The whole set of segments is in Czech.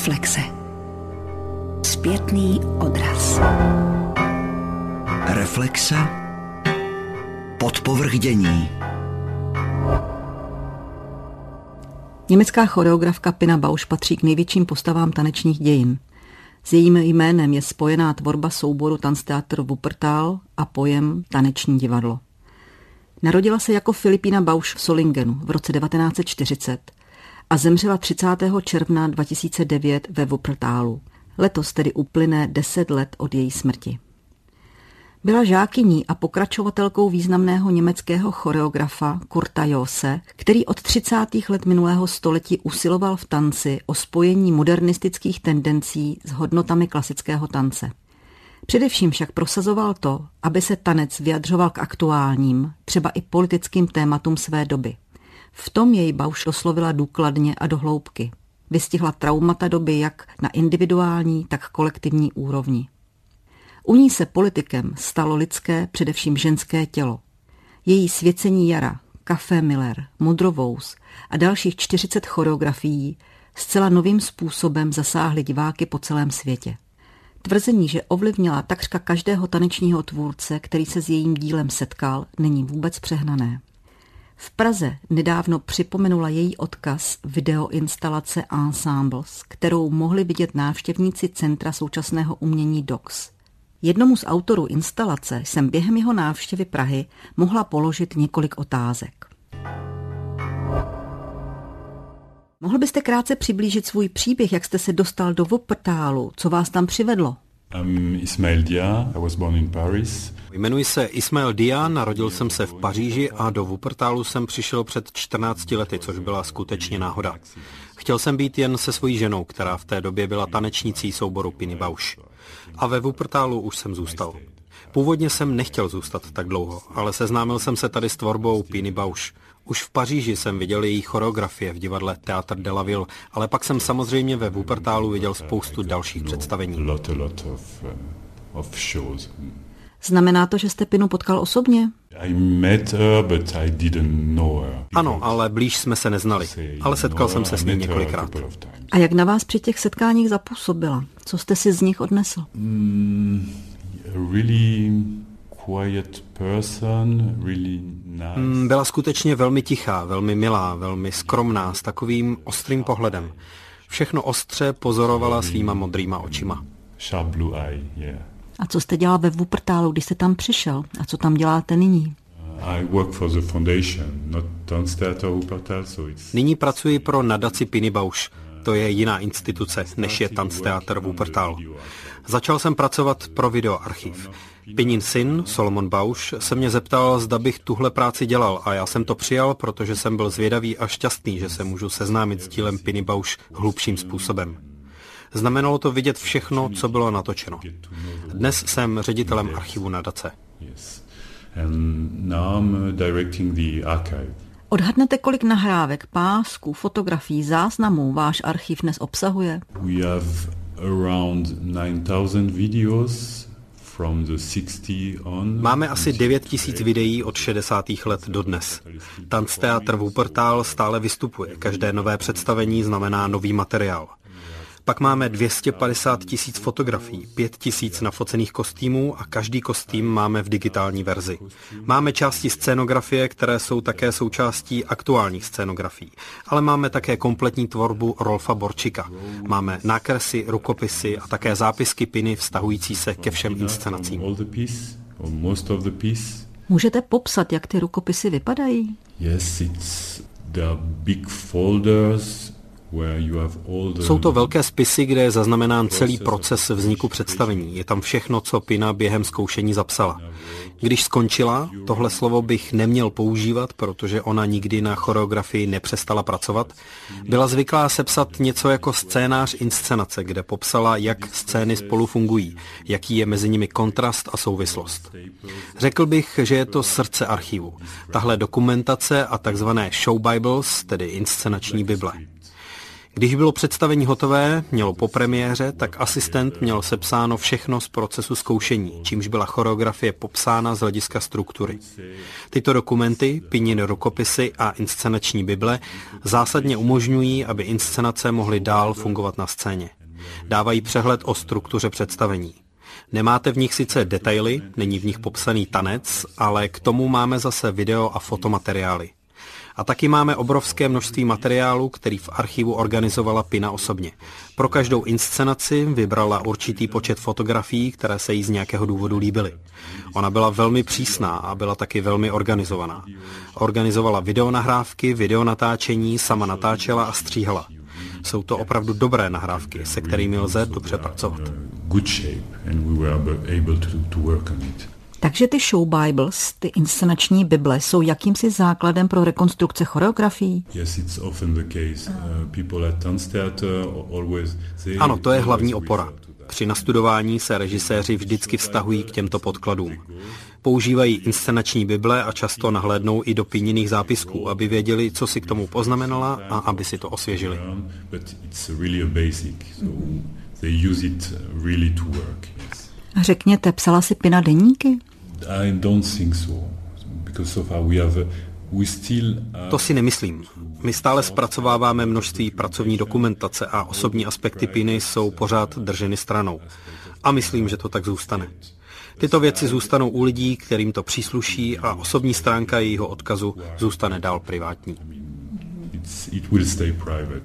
Reflexe. Zpětný odraz. Reflexe. Podpovrchdění. Německá choreografka Pina Bausch patří k největším postavám tanečních dějin. S jejím jménem je spojená tvorba souboru Tanztheater Wuppertal a pojem Taneční divadlo. Narodila se jako Filipína Bausch v Solingenu v roce 1940 a zemřela 30. června 2009 ve Wuppertalu. Letos tedy uplyne 10 let od její smrti. Byla žákyní a pokračovatelkou významného německého choreografa Kurta Jose, který od 30. let minulého století usiloval v tanci o spojení modernistických tendencí s hodnotami klasického tance. Především však prosazoval to, aby se tanec vyjadřoval k aktuálním, třeba i politickým tématům své doby. V tom jej Bauš doslovila důkladně a dohloubky. Vystihla traumata doby jak na individuální, tak kolektivní úrovni. U ní se politikem stalo lidské, především ženské tělo. Její svěcení jara, Café Miller, Mudrovous a dalších 40 choreografií zcela novým způsobem zasáhly diváky po celém světě. Tvrzení, že ovlivnila takřka každého tanečního tvůrce, který se s jejím dílem setkal, není vůbec přehnané. V Praze nedávno připomenula její odkaz videoinstalace Ensembles, kterou mohli vidět návštěvníci Centra současného umění DOX. Jednomu z autorů instalace jsem během jeho návštěvy Prahy mohla položit několik otázek. Mohl byste krátce přiblížit svůj příběh, jak jste se dostal do Wuppertalu, co vás tam přivedlo? Jmenuji se Ismail Dia, narodil jsem se v Paříži a do Wuppertalu jsem přišel před 14 lety, což byla skutečně náhoda. Chtěl jsem být jen se svojí ženou, která v té době byla tanečnicí souboru Piny Bausch. A ve Wuppertalu už jsem zůstal. Původně jsem nechtěl zůstat tak dlouho, ale seznámil jsem se tady s tvorbou Piny Bausch. Už v Paříži jsem viděl její choreografie v divadle Théâtre de la Ville, ale pak jsem samozřejmě ve Wuppertalu viděl spoustu dalších představení. Uh, Znamená to, že jste Pinu potkal osobně? Ano, ale blíž jsme se neznali, ale setkal jsem se s ní několikrát. A jak na vás při těch setkáních zapůsobila? Co jste si z nich odnesl? Mm, really byla skutečně velmi tichá, velmi milá, velmi skromná, s takovým ostrým pohledem. Všechno ostře pozorovala svýma modrýma očima. A co jste dělal ve Wuppertalu, když jste tam přišel? A co tam děláte nyní? Nyní pracuji pro nadaci Piny Bausch. To je jiná instituce, než je Tanztheater Wuppertal. Začal jsem pracovat pro videoarchiv. Pinin syn, Solomon Bausch, se mě zeptal, zda bych tuhle práci dělal a já jsem to přijal, protože jsem byl zvědavý a šťastný, že se můžu seznámit s dílem Piny Bausch hlubším způsobem. Znamenalo to vidět všechno, co bylo natočeno. Dnes jsem ředitelem archivu nadace. Odhadnete, kolik nahrávek, pásků, fotografií, záznamů váš archiv dnes obsahuje? We have around 9000 videos Máme asi 9 tisíc videí od 60. let do dnes. Tanztheatr Wuppertal stále vystupuje. Každé nové představení znamená nový materiál. Pak máme 250 tisíc fotografií, 5 tisíc nafocených kostýmů a každý kostým máme v digitální verzi. Máme části scénografie, které jsou také součástí aktuálních scénografií, ale máme také kompletní tvorbu Rolfa Borčika. Máme nákresy, rukopisy a také zápisky piny vztahující se ke všem inscenacím. Můžete popsat, jak ty rukopisy vypadají? Yes, it's the big folders jsou to velké spisy, kde je zaznamenán celý proces vzniku představení. Je tam všechno, co Pina během zkoušení zapsala. Když skončila, tohle slovo bych neměl používat, protože ona nikdy na choreografii nepřestala pracovat, byla zvyklá sepsat něco jako scénář inscenace, kde popsala, jak scény spolu fungují, jaký je mezi nimi kontrast a souvislost. Řekl bych, že je to srdce archivu. Tahle dokumentace a takzvané show bibles, tedy inscenační bible. Když bylo představení hotové, mělo po premiéře, tak asistent měl sepsáno všechno z procesu zkoušení, čímž byla choreografie popsána z hlediska struktury. Tyto dokumenty, Pininy rukopisy a inscenační bible zásadně umožňují, aby inscenace mohly dál fungovat na scéně. Dávají přehled o struktuře představení. Nemáte v nich sice detaily, není v nich popsaný tanec, ale k tomu máme zase video a fotomateriály. A taky máme obrovské množství materiálu, který v archivu organizovala Pina osobně. Pro každou inscenaci vybrala určitý počet fotografií, které se jí z nějakého důvodu líbily. Ona byla velmi přísná a byla taky velmi organizovaná. Organizovala videonahrávky, videonatáčení, sama natáčela a stříhala. Jsou to opravdu dobré nahrávky, se kterými lze dobře pracovat. Takže ty show bibles, ty inscenační bible, jsou jakýmsi základem pro rekonstrukce choreografií? Uh, ano, to je hlavní opora. Při nastudování se režiséři vždycky vztahují k těmto podkladům. Používají inscenační bible a často nahlédnou i do píněných zápisků, aby věděli, co si k tomu poznamenala a aby si to osvěžili. Řekněte, psala si Pina deníky? I don't think so, because so far we have we still, to si nemyslím. My stále zpracováváme množství pracovní dokumentace a osobní aspekty Piny jsou pořád drženy stranou. A myslím, že to tak zůstane. Tyto věci zůstanou u lidí, kterým to přísluší a osobní stránka jejího odkazu zůstane dál privátní.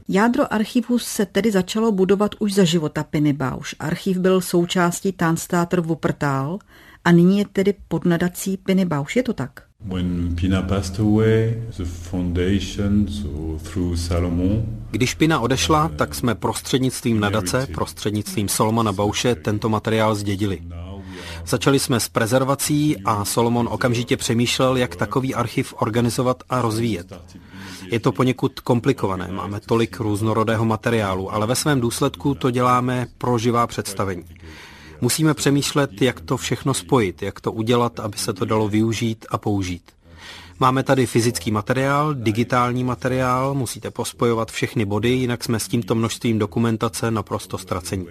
Jádro archivu se tedy začalo budovat už za života Piny Bausch. Archiv byl součástí Tanztheater Wuppertal a nyní je tedy pod nadací Piny Bausch. Je to tak? Když Pina odešla, tak jsme prostřednictvím nadace, prostřednictvím Solomona Bauše tento materiál zdědili. Začali jsme s prezervací a Solomon okamžitě přemýšlel, jak takový archiv organizovat a rozvíjet. Je to poněkud komplikované, máme tolik různorodého materiálu, ale ve svém důsledku to děláme pro živá představení. Musíme přemýšlet, jak to všechno spojit, jak to udělat, aby se to dalo využít a použít. Máme tady fyzický materiál, digitální materiál, musíte pospojovat všechny body, jinak jsme s tímto množstvím dokumentace naprosto ztracení.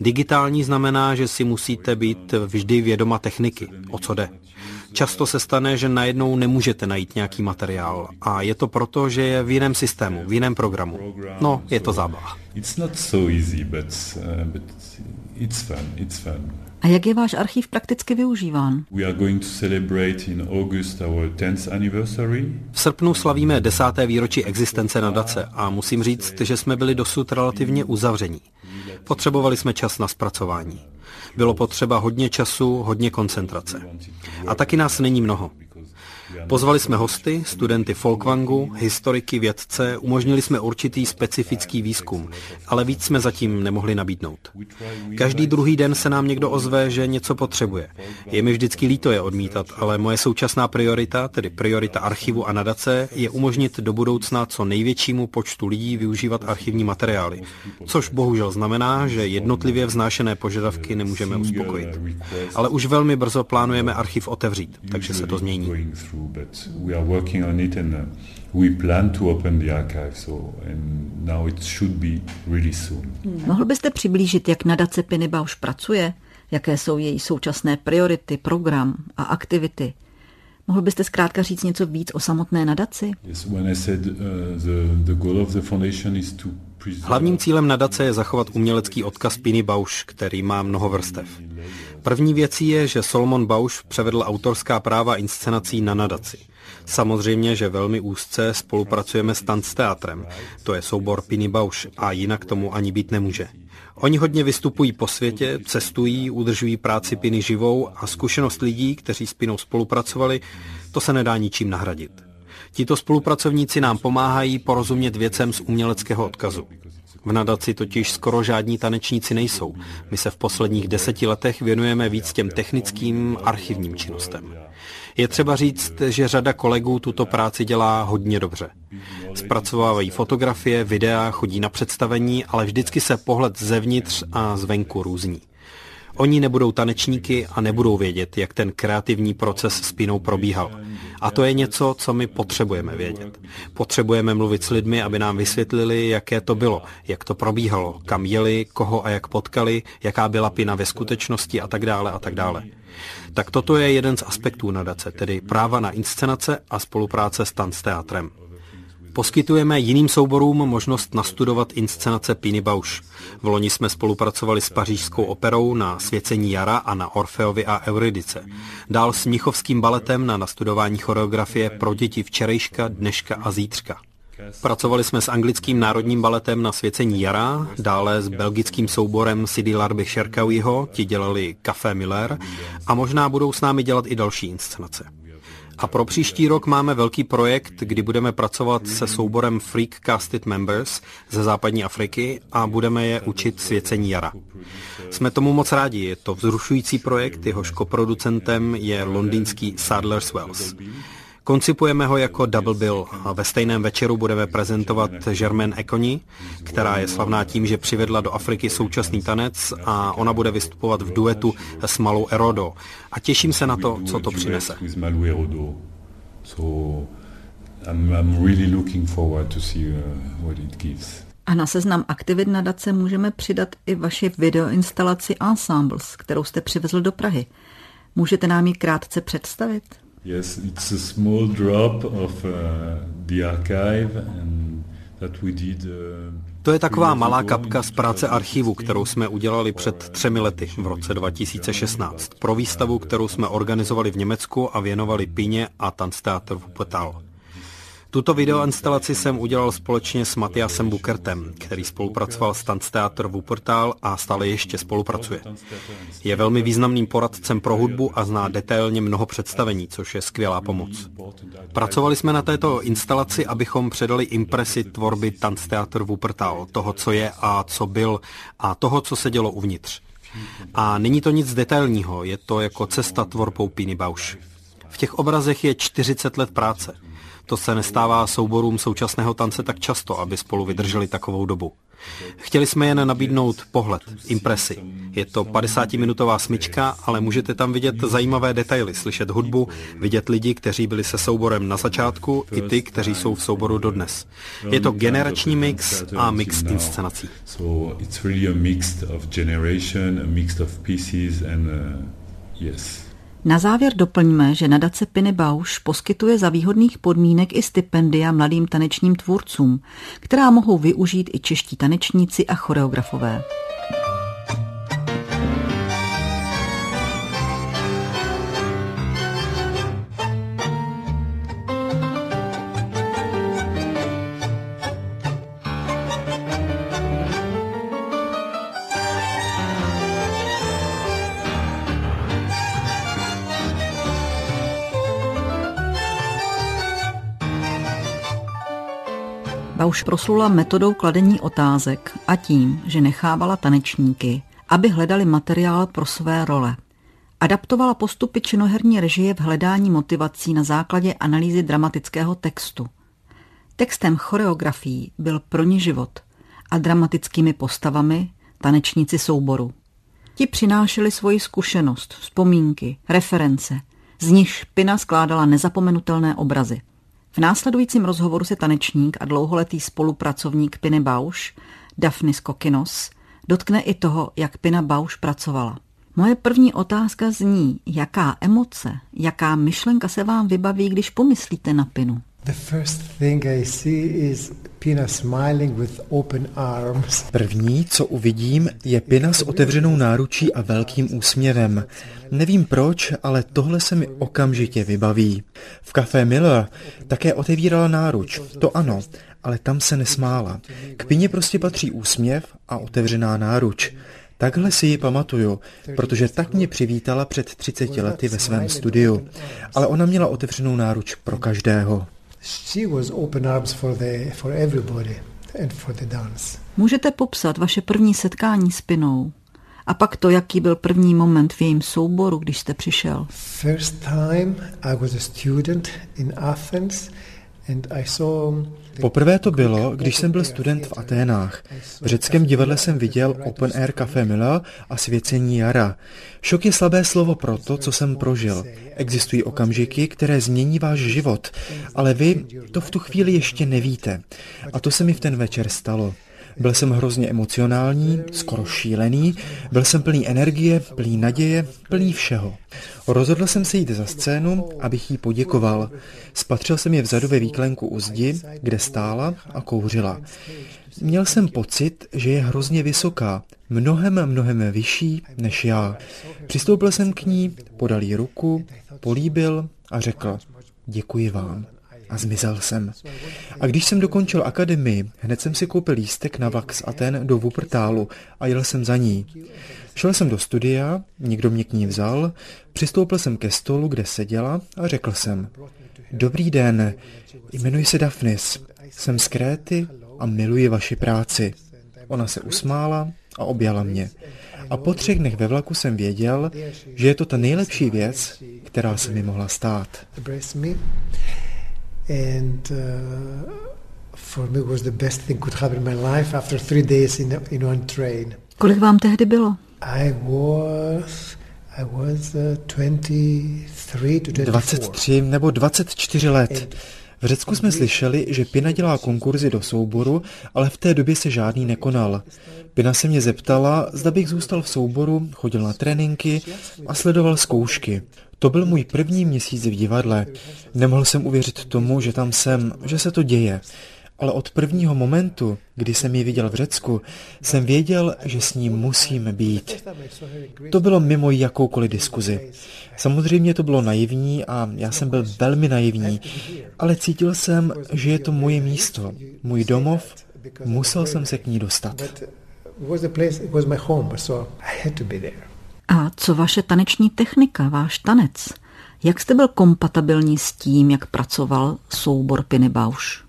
Digitální znamená, že si musíte být vždy vědoma techniky, o co jde. Často se stane, že najednou nemůžete najít nějaký materiál a je to proto, že je v jiném systému, v jiném programu. No, je to zábava. A jak je váš archiv prakticky využíván? V srpnu slavíme desáté výročí existence nadace a musím říct, že jsme byli dosud relativně uzavření. Potřebovali jsme čas na zpracování. Bylo potřeba hodně času, hodně koncentrace. A taky nás není mnoho. Pozvali jsme hosty, studenty Folkwangu, historiky, vědce, umožnili jsme určitý specifický výzkum, ale víc jsme zatím nemohli nabídnout. Každý druhý den se nám někdo ozve, že něco potřebuje. Je mi vždycky líto je odmítat, ale moje současná priorita, tedy priorita archivu a nadace, je umožnit do budoucna co největšímu počtu lidí využívat archivní materiály, což bohužel znamená, že jednotlivě vznášené požadavky nemůžeme uspokojit. Ale už velmi brzo plánujeme archiv otevřít, takže se to změní but we are working on it and uh, we plan to open the archive, so and now it should be really soon. Hmm. Mohl byste přiblížit, jak nadace Piny Bausch pracuje? Jaké jsou její současné priority, program a aktivity? Mohl byste zkrátka říct něco víc o samotné nadaci? Hlavním cílem nadace je zachovat umělecký odkaz Piny Bausch, který má mnoho vrstev. První věcí je, že Solomon Bausch převedl autorská práva inscenací na nadaci. Samozřejmě, že velmi úzce spolupracujeme s Tanzteatrem, to je soubor Piny Bausch a jinak tomu ani být nemůže. Oni hodně vystupují po světě, cestují, udržují práci Piny živou a zkušenost lidí, kteří s Pinou spolupracovali, to se nedá ničím nahradit. Tito spolupracovníci nám pomáhají porozumět věcem z uměleckého odkazu. V nadaci totiž skoro žádní tanečníci nejsou. My se v posledních deseti letech věnujeme víc těm technickým archivním činnostem. Je třeba říct, že řada kolegů tuto práci dělá hodně dobře. Zpracovávají fotografie, videa, chodí na představení, ale vždycky se pohled zevnitř a zvenku různí. Oni nebudou tanečníky a nebudou vědět, jak ten kreativní proces s Pinou probíhal. A to je něco, co my potřebujeme vědět. Potřebujeme mluvit s lidmi, aby nám vysvětlili, jaké to bylo, jak to probíhalo, kam jeli, koho a jak potkali, jaká byla Pina ve skutečnosti a tak dále a tak dále. Tak toto je jeden z aspektů nadace, tedy práva na inscenace a spolupráce s tanceteatrem. Poskytujeme jiným souborům možnost nastudovat inscenace Piny Bausch. V loni jsme spolupracovali s pařížskou operou na Svěcení jara a na Orfeovi a Euridice. Dál s Mnichovským baletem na nastudování choreografie pro děti včerejška, dneška a zítřka. Pracovali jsme s anglickým národním baletem na Svěcení jara, dále s belgickým souborem Sidi Larby Šerkawiho, ti dělali Café Miller a možná budou s námi dělat i další inscenace. A pro příští rok máme velký projekt, kdy budeme pracovat se souborem Freak Casted Members ze západní Afriky a budeme je učit svěcení jara. Jsme tomu moc rádi, je to vzrušující projekt, jehož koproducentem je londýnský Sadler's Wells. Koncipujeme ho jako double bill a ve stejném večeru budeme prezentovat Germaine Ekoni, která je slavná tím, že přivedla do Afriky současný tanec a ona bude vystupovat v duetu s Malou Erodo. A těším se na to, co to přinese. A na seznam aktivit nadace můžeme přidat i vaši videoinstalaci Ensembles, kterou jste přivezl do Prahy. Můžete nám ji krátce představit? Yes, it's a small drop of uh, the archive and that we did. Uh, to je taková malá kapka z práce archivu, kterou jsme udělali před třemi lety, v roce 2016, pro výstavu, kterou jsme organizovali v Německu a věnovali Pině a Tanztheater Wuppertal. Tuto videoinstalaci jsem udělal společně s Matiasem Bukertem, který spolupracoval s Tanztheater Wuppertal a stále ještě spolupracuje. Je velmi významným poradcem pro hudbu a zná detailně mnoho představení, což je skvělá pomoc. Pracovali jsme na této instalaci, abychom předali impresi tvorby Tanztheater Wuppertal, toho, co je a co byl a toho, co se dělo uvnitř. A není to nic detailního, je to jako cesta tvorbou Piny Bausch. V těch obrazech je 40 let práce. To se nestává souborům současného tance tak často, aby spolu vydrželi takovou dobu. Chtěli jsme jen nabídnout pohled, impresi. Je to 50-minutová smyčka, ale můžete tam vidět zajímavé detaily, slyšet hudbu, vidět lidi, kteří byli se souborem na začátku, i ty, kteří jsou v souboru dodnes. Je to generační mix a mix inscenací. Uh, yes. Na závěr doplňme, že nadace Piny Bausch poskytuje za výhodných podmínek i stipendia mladým tanečním tvůrcům, která mohou využít i čeští tanečníci a choreografové. Už proslula metodou kladení otázek a tím, že nechávala tanečníky, aby hledali materiál pro své role. Adaptovala postupy činoherní režie v hledání motivací na základě analýzy dramatického textu. Textem choreografií byl pro ní život a dramatickými postavami tanečníci souboru. Ti přinášeli svoji zkušenost, vzpomínky, reference, z nichž Pina skládala nezapomenutelné obrazy. V následujícím rozhovoru se tanečník a dlouholetý spolupracovník Piny Bauš, Daphnis Kokinos, dotkne i toho, jak Pina Bauš pracovala. Moje první otázka zní, jaká emoce, jaká myšlenka se vám vybaví, když pomyslíte na Pinu? První, co uvidím, je Pina s otevřenou náručí a velkým úsměvem. Nevím proč, ale tohle se mi okamžitě vybaví. V Café Miller také otevírala náruč, to ano, ale tam se nesmála. K Pině prostě patří úsměv a otevřená náruč. Takhle si ji pamatuju, protože tak mě přivítala před 30 lety ve svém studiu. Ale ona měla otevřenou náruč pro každého. Můžete popsat vaše první setkání s Pinou? A pak to, jaký byl první moment v jejím souboru, když jste přišel? First time I was a student in Athens and I saw Poprvé to bylo, když jsem byl student v Aténách. V řeckém divadle jsem viděl Open Air Café Mila a Svěcení jara. Šok je slabé slovo pro to, co jsem prožil. Existují okamžiky, které změní váš život, ale vy to v tu chvíli ještě nevíte. A to se mi v ten večer stalo. Byl jsem hrozně emocionální, skoro šílený, byl jsem plný energie, plný naděje, plný všeho. Rozhodl jsem se jít za scénu, abych jí poděkoval. Spatřil jsem je vzadu ve výklenku u zdi, kde stála a kouřila. Měl jsem pocit, že je hrozně vysoká, mnohem, mnohem vyšší než já. Přistoupil jsem k ní, podal jí ruku, políbil a řekl, děkuji vám a zmizel jsem. A když jsem dokončil akademii, hned jsem si koupil lístek na vlak z Aten do Wuppertalu a jel jsem za ní. Šel jsem do studia, někdo mě k ní vzal, přistoupil jsem ke stolu, kde seděla a řekl jsem, Dobrý den, jmenuji se Daphnis, jsem z Kréty a miluji vaši práci. Ona se usmála a objala mě. A po třech dnech ve vlaku jsem věděl, že je to ta nejlepší věc, která se mi mohla stát and uh, for me was the best thing could happen in my life after three days in, in one train. Kolik vám tehdy bylo? I was I was uh, 23 to 24. 23 nebo 24 let. V Řecku jsme slyšeli, že Pina dělá konkurzy do souboru, ale v té době se žádný nekonal. Pina se mě zeptala, zda bych zůstal v souboru, chodil na tréninky a sledoval zkoušky. To byl můj první měsíc v divadle. Nemohl jsem uvěřit tomu, že tam jsem, že se to děje. Ale od prvního momentu, kdy jsem ji viděl v Řecku, jsem věděl, že s ním musím být. To bylo mimo jakoukoliv diskuzi. Samozřejmě to bylo naivní a já jsem byl velmi naivní, ale cítil jsem, že je to moje místo, můj domov, musel jsem se k ní dostat. A co vaše taneční technika, váš tanec? Jak jste byl kompatibilní s tím, jak pracoval soubor Piny Bausch?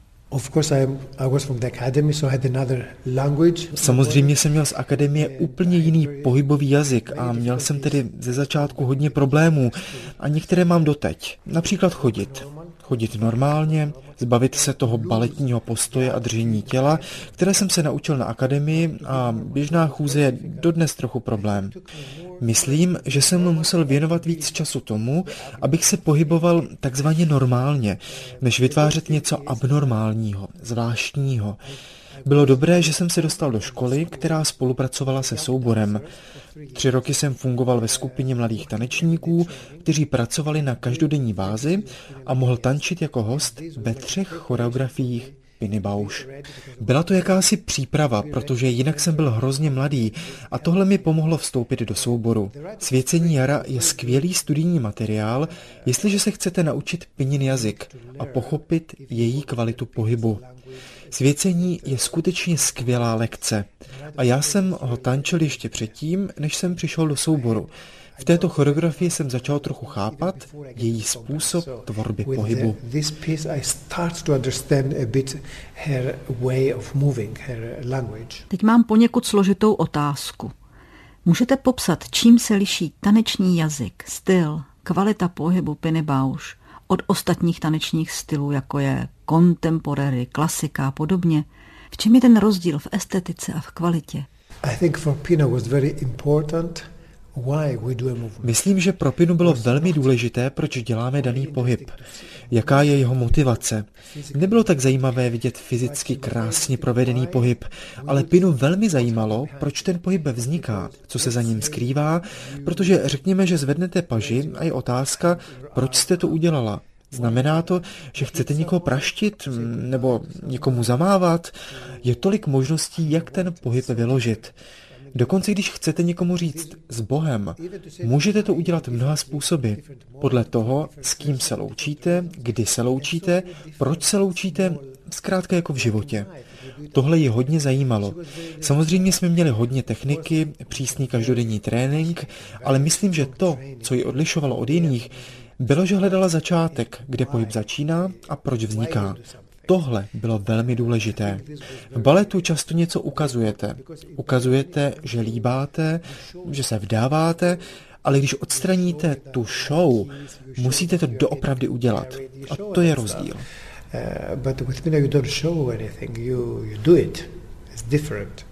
Samozřejmě jsem měl z akademie úplně jiný pohybový jazyk a měl jsem tedy ze začátku hodně problémů a některé mám doteď. Například chodit. Chodit normálně, zbavit se toho baletního postoje a držení těla, které jsem se naučil na akademii a běžná chůze je dodnes trochu problém. Myslím, že jsem musel věnovat víc času tomu, abych se pohyboval takzvaně normálně, než vytvářet něco abnormálního, zvláštního. Bylo dobré, že jsem se dostal do školy, která spolupracovala se souborem. Tři roky jsem fungoval ve skupině mladých tanečníků, kteří pracovali na každodenní bázi a mohl tančit jako host ve třech choreografiích Piny Bausch. Byla to jakási příprava, protože jinak jsem byl hrozně mladý a tohle mi pomohlo vstoupit do souboru. Svěcení jara je skvělý studijní materiál, jestliže se chcete naučit pinin jazyk a pochopit její kvalitu pohybu. Svěcení je skutečně skvělá lekce a já jsem ho tančil ještě předtím, než jsem přišel do souboru. V této choreografii jsem začal trochu chápat její způsob tvorby pohybu. Teď mám poněkud složitou otázku. Můžete popsat, čím se liší taneční jazyk, styl, kvalita pohybu Piny Bausch od ostatních tanečních stylů, jako je contemporary, klasika a podobně? V čem je ten rozdíl v estetice a v kvalitě? I think for Pina was very important Myslím, že pro Pinu bylo velmi důležité, proč děláme daný pohyb. Jaká je jeho motivace? Nebylo tak zajímavé vidět fyzicky krásně provedený pohyb, ale Pinu velmi zajímalo, proč ten pohyb vzniká, co se za ním skrývá, protože řekněme, že zvednete paži a je otázka, proč jste to udělala. Znamená to, že chcete někoho praštit nebo někomu zamávat? Je tolik možností, jak ten pohyb vyložit. Dokonce když chcete někomu říct s Bohem, můžete to udělat mnoha způsoby. Podle toho, s kým se loučíte, kdy se loučíte, proč se loučíte, zkrátka jako v životě. Tohle ji hodně zajímalo. Samozřejmě jsme měli hodně techniky, přísný každodenní trénink, ale myslím, že to, co ji odlišovalo od jiných, bylo, že hledala začátek, kde pohyb začíná a proč vzniká. Tohle bylo velmi důležité. V baletu často něco ukazujete. Ukazujete, že líbáte, že se vdáváte, ale když odstraníte tu show, musíte to doopravdy udělat. A to je rozdíl. but with Pina you don't show anything, you, you do it. It's different.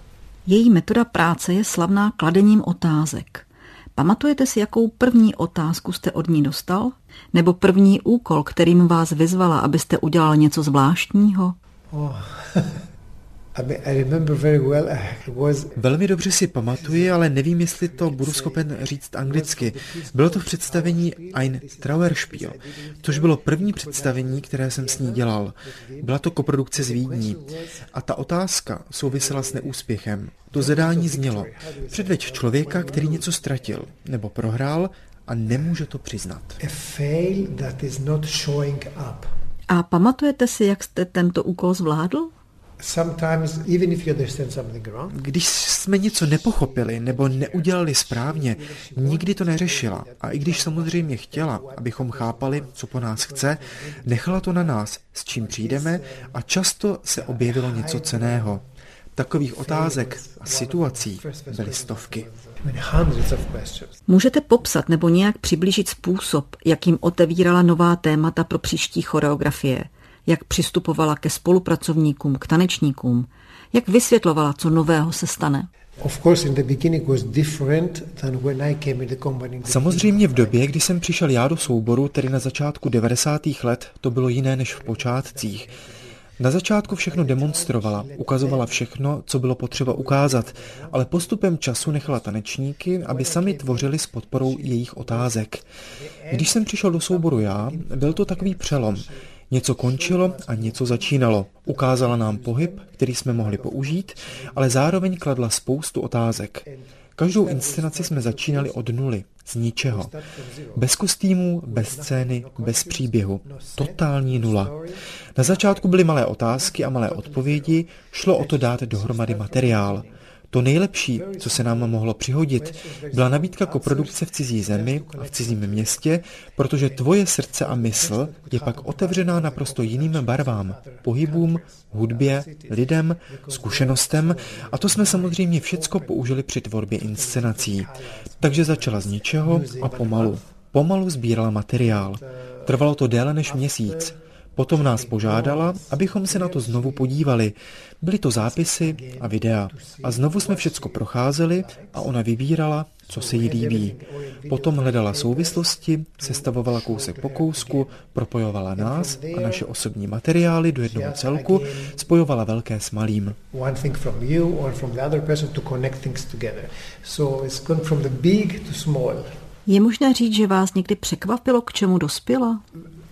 Její metoda práce je slavná kladením otázek. Pamatujete si, jakou první otázku jste od ní dostal? Nebo první úkol, kterým vás vyzvala, abyste udělal něco zvláštního? Oh. Velmi dobře si pamatuji, ale nevím, jestli to budu schopen říct anglicky. Bylo to v představení Ein Trauerspiel, což bylo první představení, které jsem s ní dělal. Byla to koprodukce z Vídní. A ta otázka souvisela s neúspěchem. To zadání znělo. Předveď člověka, který něco ztratil nebo prohrál a nemůže to přiznat. A pamatujete si, jak jste tento úkol zvládl? Když jsme něco nepochopili nebo neudělali správně, nikdy to neřešila. A i když samozřejmě chtěla, abychom chápali, co po nás chce, nechala to na nás, s čím přijdeme a často se objevilo něco ceného. Takových otázek a situací byly stovky. Můžete popsat nebo nějak přiblížit způsob, jakým otevírala nová témata pro příští choreografie? Jak přistupovala ke spolupracovníkům, k tanečníkům, jak vysvětlovala, co nového se stane. Samozřejmě v době, kdy jsem přišel já do souboru, tedy na začátku 90. let, to bylo jiné než v počátcích. Na začátku všechno demonstrovala, ukazovala všechno, co bylo potřeba ukázat, ale postupem času nechala tanečníky, aby sami tvořili s podporou jejich otázek. Když jsem přišel do souboru já, byl to takový přelom. Něco končilo a něco začínalo. Ukázala nám pohyb, který jsme mohli použít, ale zároveň kladla spoustu otázek. Každou inscenaci jsme začínali od nuly, z ničeho. Bez kostýmů, bez scény, bez příběhu. Totální nula. Na začátku byly malé otázky a malé odpovědi, šlo o to dát dohromady materiál. To nejlepší, co se nám mohlo přihodit, byla nabídka koprodukce v cizí zemi a v cizím městě, protože tvoje srdce a mysl je pak otevřená naprosto jiným barvám, pohybům, hudbě, lidem, zkušenostem a to jsme samozřejmě všecko použili při tvorbě inscenací. Takže začala z ničeho a pomalu. Pomalu sbírala materiál. Trvalo to déle než měsíc. Potom nás požádala, abychom se na to znovu podívali. Byly to zápisy a videa. A znovu jsme všecko procházeli a ona vybírala, co se jí líbí. Potom hledala souvislosti, sestavovala kousek po kousku, propojovala nás a naše osobní materiály do jednoho celku, spojovala velké s malým. Je možné říct, že vás někdy překvapilo, k čemu dospěla?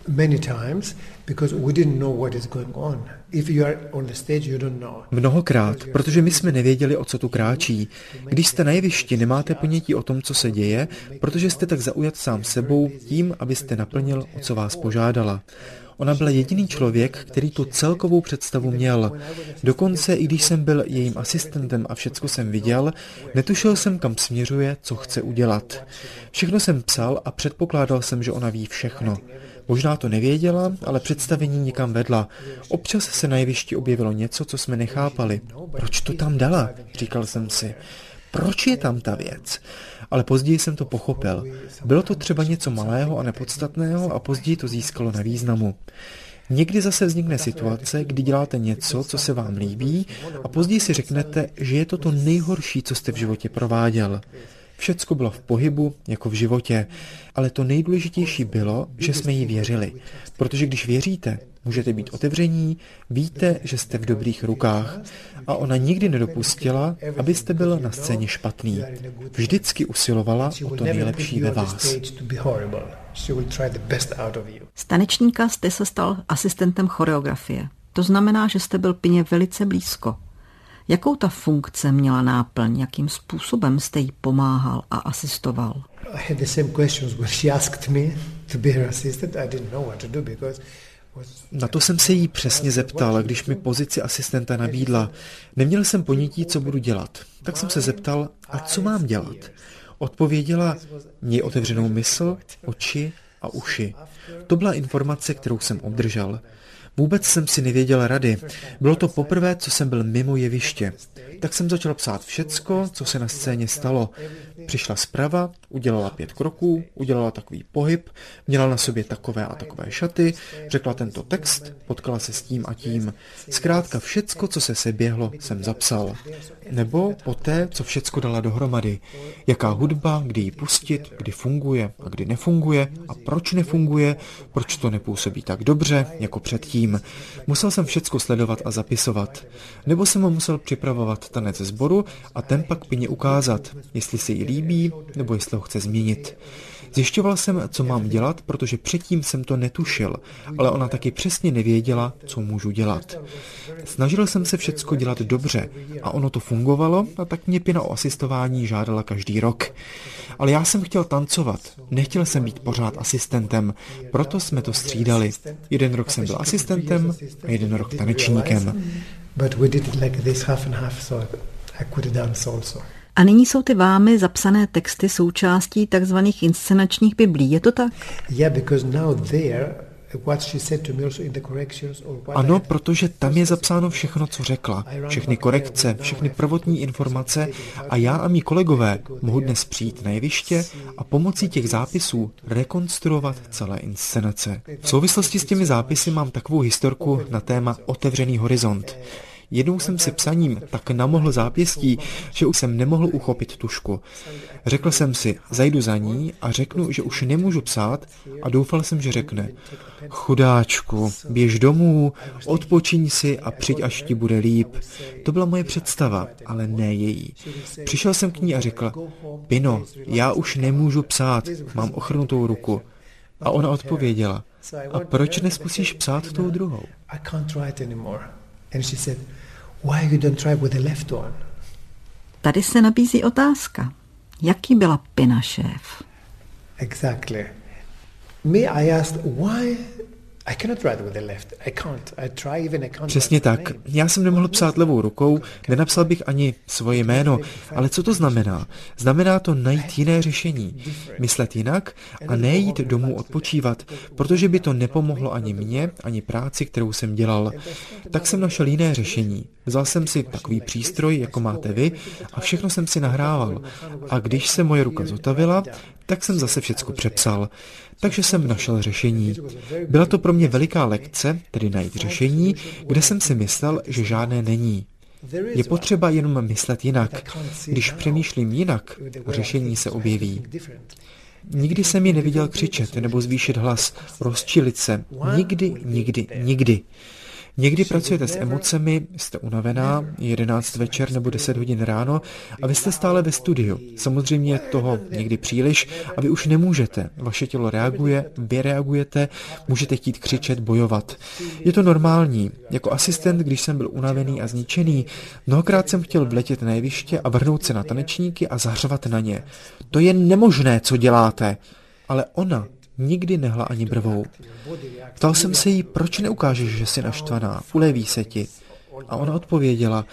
Many times, because we didn't know what is going on. If you are on the stage, you don't know. Mnohokrát, protože my jsme nevěděli, o co tu kráčí. Když jste na jevišti, nemáte ponětí o tom, co se děje, protože jste tak zaujat sám sebou tím, abyste naplnil, o co vás požádala. Ona byla jediný člověk, který tu celkovou představu měl. Dokonce, i když jsem byl jejím asistentem a všecko jsem viděl, netušil jsem, kam směřuje, co chce udělat. Všechno jsem psal a předpokládal jsem, že ona ví všechno. Možná to nevěděla, ale představení nikam vedla. Občas se na jevišti objevilo něco, co jsme nechápali. Proč to tam dala? Říkal jsem si. Proč je tam ta věc? Ale později jsem to pochopil. Bylo to třeba něco malého a nepodstatného a později to získalo na významu. Někdy zase vznikne situace, kdy děláte něco, co se vám líbí a později si řeknete, že je to to nejhorší, co jste v životě prováděl. Všecko bylo v pohybu, jako v životě, ale to nejdůležitější bylo, že jsme jí věřili. Protože když věříte, můžete být otevření, víte, že jste v dobrých rukách. A ona nikdy nedopustila, abyste byl na scéně špatný. Vždycky usilovala o to nejlepší ve vás. Z tanečníka jste se stal asistentem choreografie. To znamená, že jste byl Pině velice blízko. Jakou ta funkce měla náplň? Jakým způsobem jste jí pomáhal a asistoval? Na to jsem se jí přesně zeptal, když mi pozici asistenta nabídla. Neměl jsem ponětí, co budu dělat. Tak jsem se zeptal, a co mám dělat? Odpověděla, měj otevřenou mysl, oči a uši. To byla informace, kterou jsem obdržel. Vůbec jsem si nevěděl rady. Bylo to poprvé, co jsem byl mimo jeviště. Tak jsem začal psát všecko, co se na scéně stalo. Přišla zprava, Udělala pět kroků, udělala takový pohyb, měla na sobě takové a takové šaty, řekla tento text, potkala se s tím a tím. Zkrátka všecko, co se seběhlo, jsem zapsal. Nebo poté, co všecko dala dohromady. Jaká hudba, kdy ji pustit, kdy funguje a kdy nefunguje a proč nefunguje, proč to nepůsobí tak dobře, jako předtím. Musel jsem všecko sledovat a zapisovat. Nebo jsem musel připravovat tanec sboru a ten pak pině ukázat, jestli se jí líbí, nebo jestli ho chce změnit. Zjišťoval jsem, co mám dělat, protože předtím jsem to netušil, ale ona taky přesně nevěděla, co můžu dělat. Snažil jsem se všecko dělat dobře a ono to fungovalo a tak mě Pina o asistování žádala každý rok. Ale já jsem chtěl tancovat, nechtěl jsem být pořád asistentem, proto jsme to střídali. Jeden rok jsem byl asistentem a jeden rok tanečníkem. But we did it like this half and half, so I could dance also. A nyní jsou ty vámi zapsané texty součástí takzvaných inscenačních biblí, je to tak? Yeah, because now there ano, protože tam je zapsáno všechno, co řekla, všechny korekce, všechny prvotní informace a já a mý kolegové mohu dnes přijít na jeviště a pomocí těch zápisů rekonstruovat celé inscenace. V souvislosti s těmi zápisy mám takovou historku na téma Otevřený horizont. Jednou jsem si psaním tak namohl zápěstí, že už jsem nemohl uchopit tušku. Řekl jsem si, zajdu za ní a řeknu, že už nemůžu psát a doufal jsem, že řekne, chudáčku, běž domů, odpočiň si a přijď, až ti bude líp. To byla moje představa, ale ne její. Přišel jsem k ní a řekl, Pino, já už nemůžu psát, mám ochrnutou ruku. A ona odpověděla, a proč neskusíš psát tou druhou? Why you don't try with the left one? Tady se nabízí otázka. Jaký byla Pina šéf? Exactly. Me, I asked, why Přesně tak. Já jsem nemohl psát levou rukou, nenapsal bych ani svoje jméno. Ale co to znamená? Znamená to najít jiné řešení, myslet jinak a nejít domů odpočívat, protože by to nepomohlo ani mně, ani práci, kterou jsem dělal. Tak jsem našel jiné řešení. Vzal jsem si takový přístroj, jako máte vy, a všechno jsem si nahrával. A když se moje ruka zotavila, tak jsem zase všecko přepsal. Takže jsem našel řešení. Byla to pro mě veliká lekce, tedy najít řešení, kde jsem si myslel, že žádné není. Je potřeba jenom myslet jinak. Když přemýšlím jinak, řešení se objeví. Nikdy jsem ji neviděl křičet nebo zvýšit hlas, rozčilit se. Nikdy, nikdy, nikdy. Někdy pracujete s emocemi, jste unavená, 11 večer nebo 10 hodin ráno a vy jste stále ve studiu. Samozřejmě toho někdy příliš a vy už nemůžete. Vaše tělo reaguje, vy reagujete, můžete chtít křičet, bojovat. Je to normální. Jako asistent, když jsem byl unavený a zničený, mnohokrát jsem chtěl vletět na jeviště a vrhnout se na tanečníky a zařvat na ně. To je nemožné, co děláte. Ale ona nikdy nehla ani brvou. Ptal jsem se jí, proč neukážeš, že jsi naštvaná, uleví se ti. A ona odpověděla,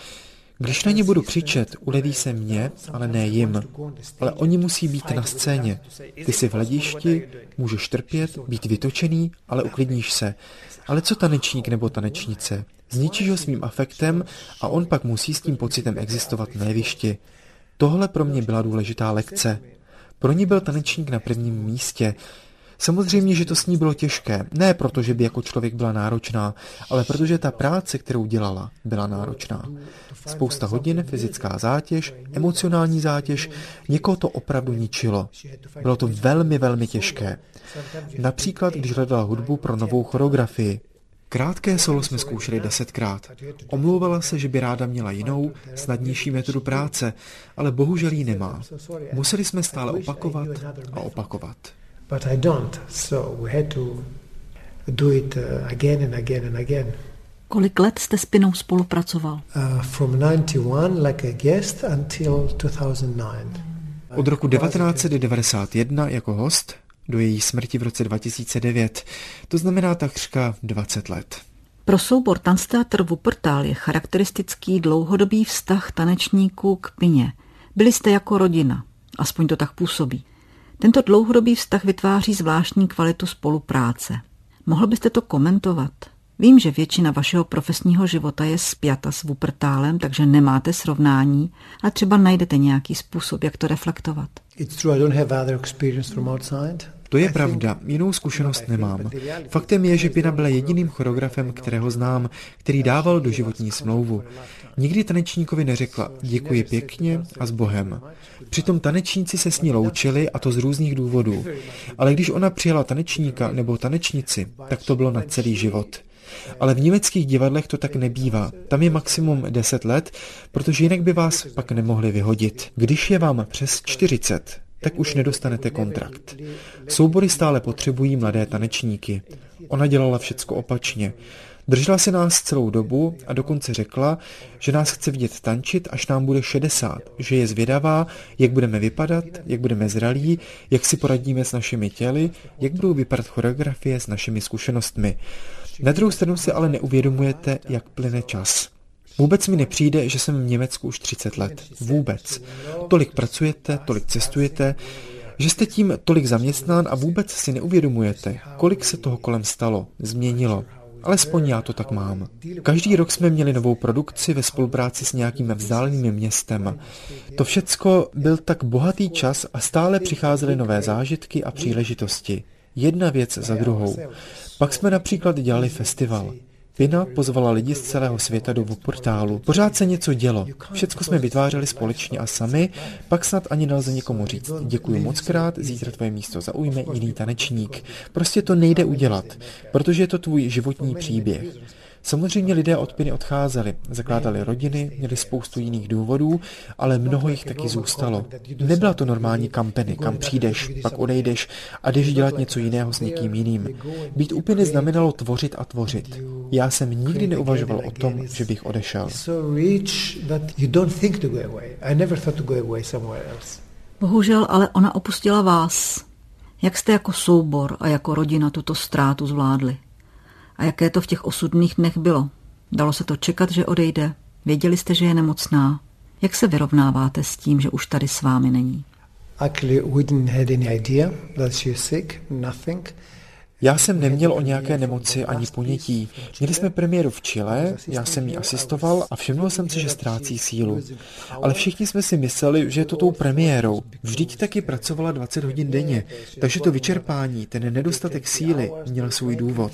když na ně budu křičet, uleví se mně, ale ne jim. Ale oni musí být na scéně. Ty jsi v hledišti, můžeš trpět, být vytočený, ale uklidníš se. Ale co tanečník nebo tanečnice? Zničíš ho svým afektem a on pak musí s tím pocitem existovat na jevišti. Tohle pro mě byla důležitá lekce. Pro ní byl tanečník na prvním místě. Samozřejmě, že to s ní bylo těžké. Ne proto, že by jako člověk byla náročná, ale protože ta práce, kterou dělala, byla náročná. Spousta hodin, fyzická zátěž, emocionální zátěž, někoho to opravdu ničilo. Bylo to velmi, velmi těžké. Například, když hledala hudbu pro novou choreografii, Krátké solo jsme zkoušeli desetkrát. Omlouvala se, že by ráda měla jinou, snadnější metodu práce, ale bohužel ji nemá. Museli jsme stále opakovat a opakovat but I don't. So we had to do it uh, again and again and again. Kolik let jste s Pinou spolupracoval? Uh, from 91 like a guest until 2009. Od roku 1991 jako host do její smrti v roce 2009. To znamená takřka 20 let. Pro soubor Tanztheater Wuppertal je charakteristický dlouhodobý vztah tanečníků k Pině. Byli jste jako rodina, aspoň to tak působí. Tento dlouhodobý vztah vytváří zvláštní kvalitu spolupráce. Mohl byste to komentovat? Vím, že většina vašeho profesního života je spjata s Wuppertalem, takže nemáte srovnání, ale třeba najdete nějaký způsob, jak to reflektovat. To je pravda, jinou zkušenost nemám. Faktem je, že Pina byla jediným choreografem, kterého znám, který dával do životní smlouvu. Nikdy tanečníkovi neřekla děkuji pěkně a s Bohem. Přitom tanečníci se s ní loučili a to z různých důvodů. Ale když ona přijela tanečníka nebo tanečnici, tak to bylo na celý život. Ale v německých divadlech to tak nebývá. Tam je maximum 10 let, protože jinak by vás pak nemohli vyhodit. Když je vám přes 40, tak už nedostanete kontrakt. Soubory stále potřebují mladé tanečníky. Ona dělala všecko opačně. Držela se nás celou dobu a dokonce řekla, že nás chce vidět tančit, až nám bude 60, že je zvědavá, jak budeme vypadat, jak budeme zralí, jak si poradíme s našimi těly, jak budou vypadat choreografie s našimi zkušenostmi. Na druhou stranu si ale neuvědomujete, jak plyne čas. Vůbec mi nepřijde, že jsem v Německu už 30 let. Vůbec. Tolik pracujete, tolik cestujete, že jste tím tolik zaměstnán a vůbec si neuvědomujete, kolik se toho kolem stalo, změnilo. Alespoň já to tak mám. Každý rok jsme měli novou produkci ve spolupráci s nějakým vzdáleným městem. To všecko byl tak bohatý čas a stále přicházely nové zážitky a příležitosti. Jedna věc za druhou. Pak jsme například dělali festival. Pina pozvala lidi z celého světa do portálu. Pořád se něco dělo. Všecko jsme vytvářeli společně a sami, pak snad ani nelze nikomu říct. Děkuji moc krát, zítra tvoje místo zaujme jiný tanečník. Prostě to nejde udělat, protože je to tvůj životní příběh. Samozřejmě lidé od Piny odcházeli, zakládali rodiny, měli spoustu jiných důvodů, ale mnoho jich taky zůstalo. Nebyla to normální kampeny, kam přijdeš, pak odejdeš a jdeš dělat něco jiného s někým jiným. Být u Piny znamenalo tvořit a tvořit. Já jsem nikdy neuvažoval o tom, že bych odešel. Bohužel, ale ona opustila vás. Jak jste jako soubor a jako rodina tuto ztrátu zvládli? A jaké to v těch osudných dnech bylo? Dalo se to čekat, že odejde? Věděli jste, že je nemocná? Jak se vyrovnáváte s tím, že už tady s vámi není? Já jsem neměl o nějaké nemoci ani ponětí. Měli jsme premiéru v Chile, já jsem jí asistoval a všiml jsem si, že ztrácí sílu. Ale všichni jsme si mysleli, že je to tou premiérou. Vždyť taky pracovala 20 hodin denně, takže to vyčerpání, ten nedostatek síly měl svůj důvod.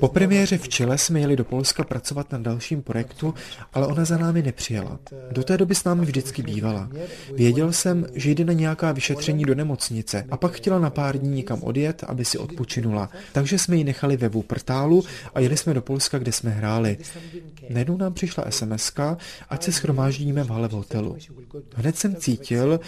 Po premiéře v Chile jsme jeli do Polska pracovat na dalším projektu, ale ona za námi nepřijela. Do té doby s námi vždycky bývala. Věděl jsem, že jde na nějaká vyšetření do nemocnice a pak chtěla na pár dní někam odjet, aby si odpočinula. Takže jsme ji nechali ve Wuppertalu a jeli jsme do Polska, kde jsme hráli. Najednou nám přišla sms ať se schromáždíme v hale v hotelu. Hned jsem cítil,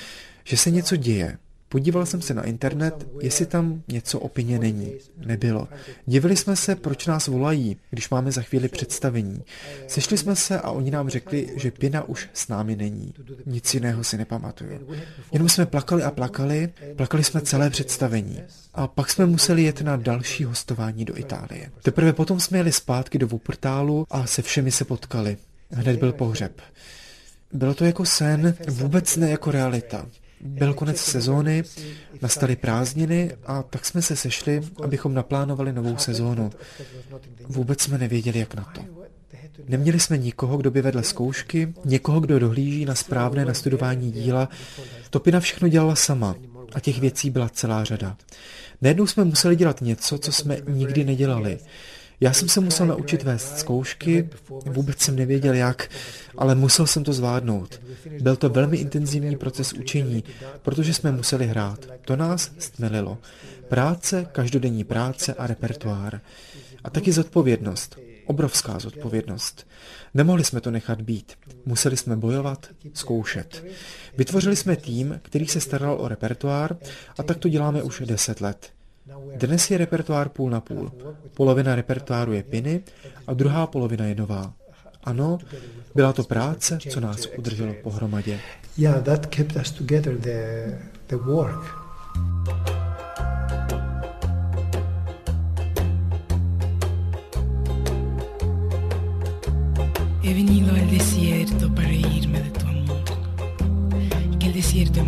že se něco děje. Podíval jsem se na internet, jestli tam něco o Pině není. Nebylo. Divili jsme se, proč nás volají, když máme za chvíli představení. Sešli jsme se a oni nám řekli, že Pina už s námi není. Nic jiného si nepamatuju. Jenom jsme plakali a plakali, plakali jsme celé představení. A pak jsme museli jet na další hostování do Itálie. Teprve potom jsme jeli zpátky do Wuppertalu a se všemi se potkali. Hned byl pohřeb. Bylo to jako sen, vůbec ne jako realita. Byl konec sezóny, nastaly prázdniny a tak jsme se sešli, abychom naplánovali novou sezónu. Vůbec jsme nevěděli, jak na to. Neměli jsme nikoho, kdo by vedl zkoušky, někoho, kdo dohlíží na správné nastudování díla. Topina všechno dělala sama a těch věcí byla celá řada. Najednou jsme museli dělat něco, co jsme nikdy nedělali. Já jsem se musel naučit vést zkoušky, vůbec jsem nevěděl jak, ale musel jsem to zvládnout. Byl to velmi intenzivní proces učení, protože jsme museli hrát. To nás stmelilo. Práce, každodenní práce a repertoár. A taky zodpovědnost. Obrovská zodpovědnost. Nemohli jsme to nechat být. Museli jsme bojovat, zkoušet. Vytvořili jsme tým, který se staral o repertoár a tak to děláme už deset let. Dnes je repertoár půl na půl. Polovina repertoáru je piny a druhá polovina je nová. Ano, byla to práce, co nás udrželo pohromadě. Yeah, that kept us together, the, the work. He venido al desierto para irme de tu amor. Que el desierto es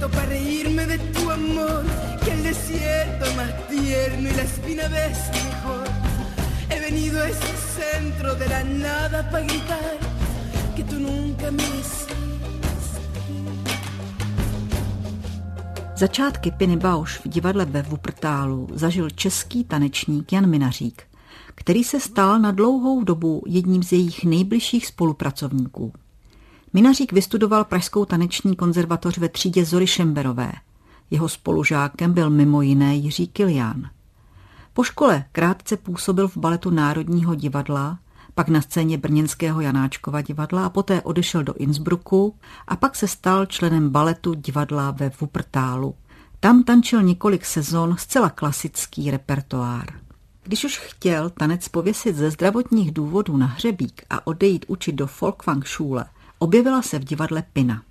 despierto para reírme de tu amor, que el desierto más tierno y la espina ves mejor. He venido a ese centro de la nada para gritar que tú nunca me Začátky Piny Bauš v divadle ve Wuppertalu zažil český tanečník Jan Minařík, který se stal na dlouhou dobu jedním z jejich nejbližších spolupracovníků. Minařík vystudoval Pražskou taneční konzervatoř ve třídě Zory Šemberové. Jeho spolužákem byl mimo jiné Jiří Kilián. Po škole krátce působil v baletu Národního divadla, pak na scéně brněnského Janáčkova divadla a poté odešel do Innsbrucku a pak se stal členem baletu divadla ve Wuppertalu. Tam tančil několik sezon zcela klasický repertoár. Když už chtěl tanec pověsit ze zdravotních důvodů na hřebík a odejít učit do Folkwang objevila se v divadle Pina.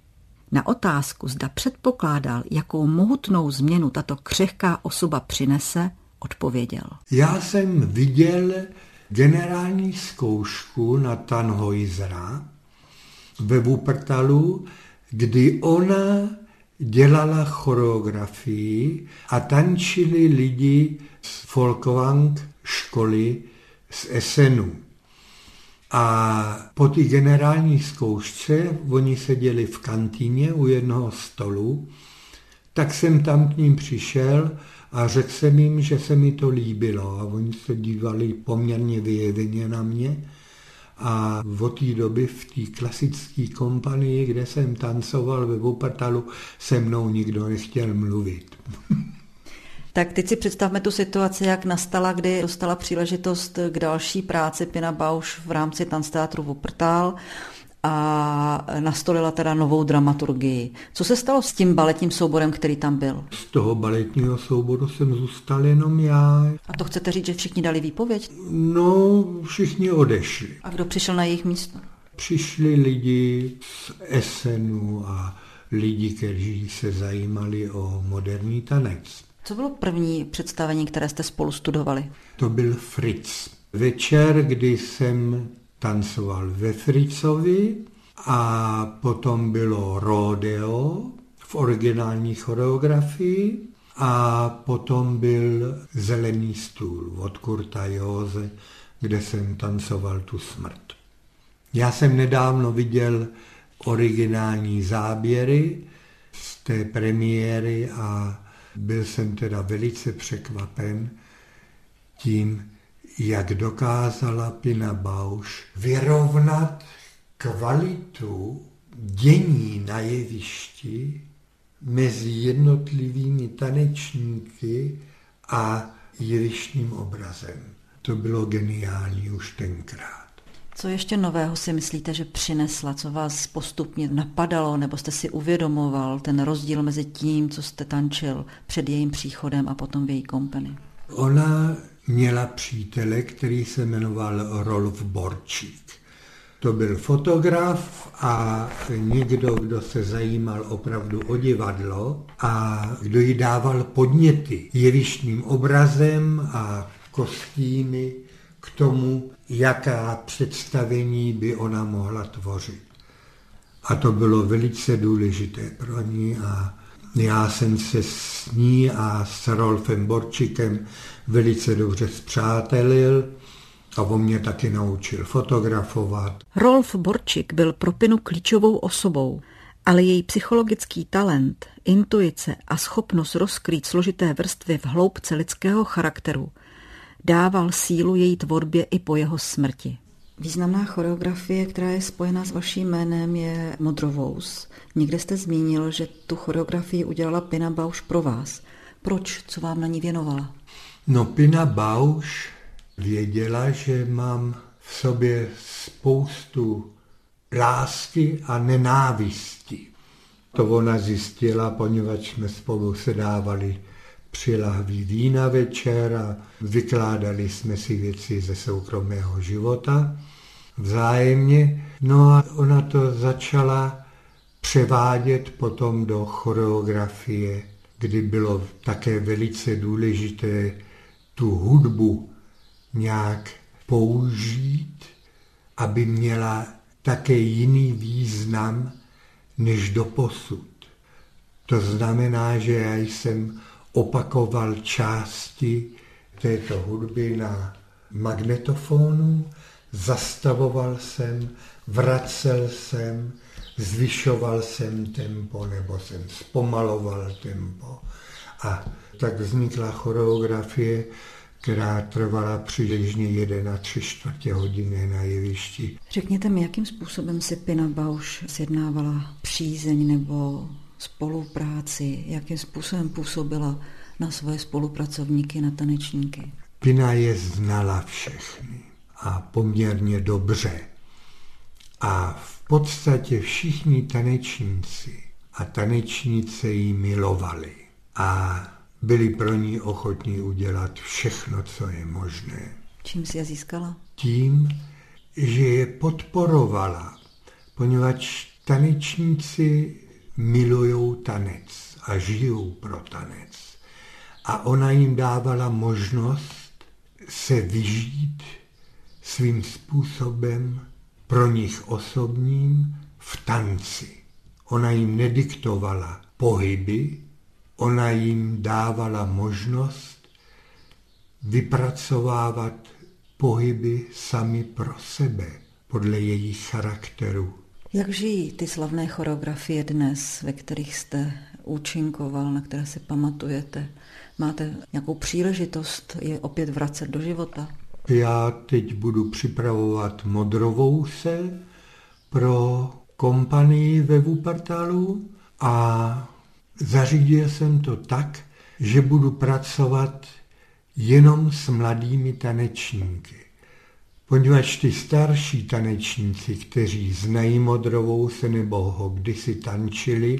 Na otázku, zda předpokládal, jakou mohutnou změnu tato křehká osoba přinese, odpověděl. Já jsem viděl generální zkoušku na Tannhäusera ve Wuppertalu, kdy ona dělala choreografii a tančili lidi z Folkwang školy z Essenu. A po té generální zkoušce, oni seděli v kantýně u jednoho stolu, tak jsem tam k ním přišel a řekl jsem jim, že se mi to líbilo a oni se dívali poměrně vyjeveně na mě. A od té doby v té klasické kompanii, kde jsem tancoval ve Wuppertalu, se mnou nikdo nechtěl mluvit. Tak teď si představme tu situaci, jak nastala, kdy dostala příležitost k další práci Pina Bausch v rámci Tanzteatru Wuppertal a nastolila teda novou dramaturgii. Co se stalo s tím baletním souborem, který tam byl? Z toho baletního souboru jsem zůstal jenom já. A to chcete říct, že všichni dali výpověď? No, všichni odešli. A kdo přišel na jejich místo? Přišli lidi z Essenu a lidi, kteří se zajímali o moderní tanec. Co bylo první představení, které jste spolu studovali? To byl Fritz. Večer, kdy jsem tancoval ve Fritzovi a potom bylo rodeo v originální choreografii a potom byl Zelený stůl od Kurta Jose, kde jsem tancoval tu smrt. Já jsem nedávno viděl originální záběry z té premiéry a byl jsem teda velice překvapen tím, jak dokázala Pina Bausch vyrovnat kvalitu dění na jevišti mezi jednotlivými tanečníky a jevištním obrazem. To bylo geniální už tenkrát. Co ještě nového si myslíte, že přinesla, co vás postupně napadalo, nebo jste si uvědomoval ten rozdíl mezi tím, co jste tančil před jejím příchodem a potom v její kompany? Ona měla přítele, který se jmenoval Rolf Borčík. To byl fotograf a někdo, kdo se zajímal opravdu o divadlo a kdo jí dával podněty jevištním obrazem a kostýmy k tomu, jaká představení by ona mohla tvořit. A to bylo velice důležité pro ní a já jsem se s ní a s Rolfem Borčikem velice dobře zpřátelil a on mě taky naučil fotografovat. Rolf Borčik byl pro Pinu klíčovou osobou, ale její psychologický talent, intuice a schopnost rozkrýt složité vrstvy v hloubce lidského charakteru dával sílu její tvorbě i po jeho smrti. Významná choreografie, která je spojena s vaším jménem, je Modrovous. Někde jste zmínil, že tu choreografii udělala Pina Bausch pro vás. Proč? Co vám na ní věnovala? No Pina Bausch věděla, že mám v sobě spoustu lásky a nenávisti. To ona zjistila, poněvadž jsme spolu sedávali při lahví vína večer a vykládali jsme si věci ze soukromého života vzájemně. No a ona to začala převádět potom do choreografie, kdy bylo také velice důležité tu hudbu nějak použít, aby měla také jiný význam než do posud. To znamená, že já jsem opakoval části této hudby na magnetofonu, zastavoval jsem, vracel jsem, zvyšoval jsem tempo nebo jsem zpomaloval tempo. A tak vznikla choreografie, která trvala přibližně jeden a tři čtvrtě hodiny na jevišti. Řekněte mi, jakým způsobem si Pina Bauš sjednávala přízeň nebo spolupráci, jakým způsobem působila na svoje spolupracovníky, na tanečníky? Pina je znala všechny a poměrně dobře. A v podstatě všichni tanečníci a tanečnice ji milovali a byli pro ní ochotní udělat všechno, co je možné. Čím si je získala? Tím, že je podporovala, poněvadž tanečníci milují tanec a žijou pro tanec. A ona jim dávala možnost se vyžít svým způsobem pro nich osobním v tanci. Ona jim nediktovala pohyby, ona jim dávala možnost vypracovávat pohyby sami pro sebe, podle jejich charakteru. Jak žijí ty slavné choreografie dnes, ve kterých jste účinkoval, na které si pamatujete? Máte nějakou příležitost je opět vracet do života? Já teď budu připravovat modrovou se pro kompanii ve Wuppertalu a zařídil jsem to tak, že budu pracovat jenom s mladými tanečníky. Poněvadž ty starší tanečníci, kteří znají modrovou se nebo ho kdysi tančili,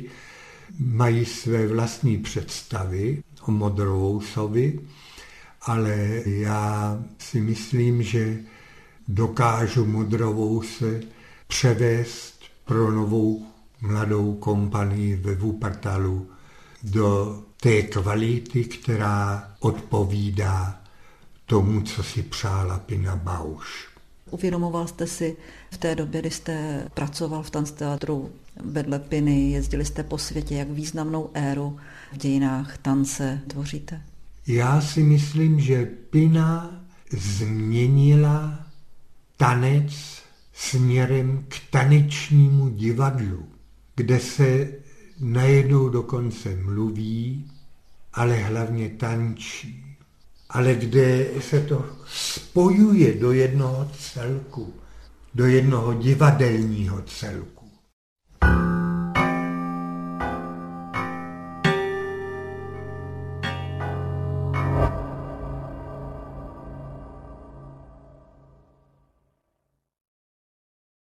mají své vlastní představy o modrovou sovi, ale já si myslím, že dokážu modrovou se převést pro novou mladou kompanii ve Wuppertalu do té kvality, která odpovídá tomu, co si přála Pina Bausch. Uvědomoval jste si v té době, kdy jste pracoval v tanceteatru vedle Piny, jezdili jste po světě, jak významnou éru v dějinách tance tvoříte? Já si myslím, že Pina změnila tanec směrem k tanečnímu divadlu, kde se najednou dokonce mluví, ale hlavně tančí, ale kde se to spojuje do jednoho celku, do jednoho divadelního celku.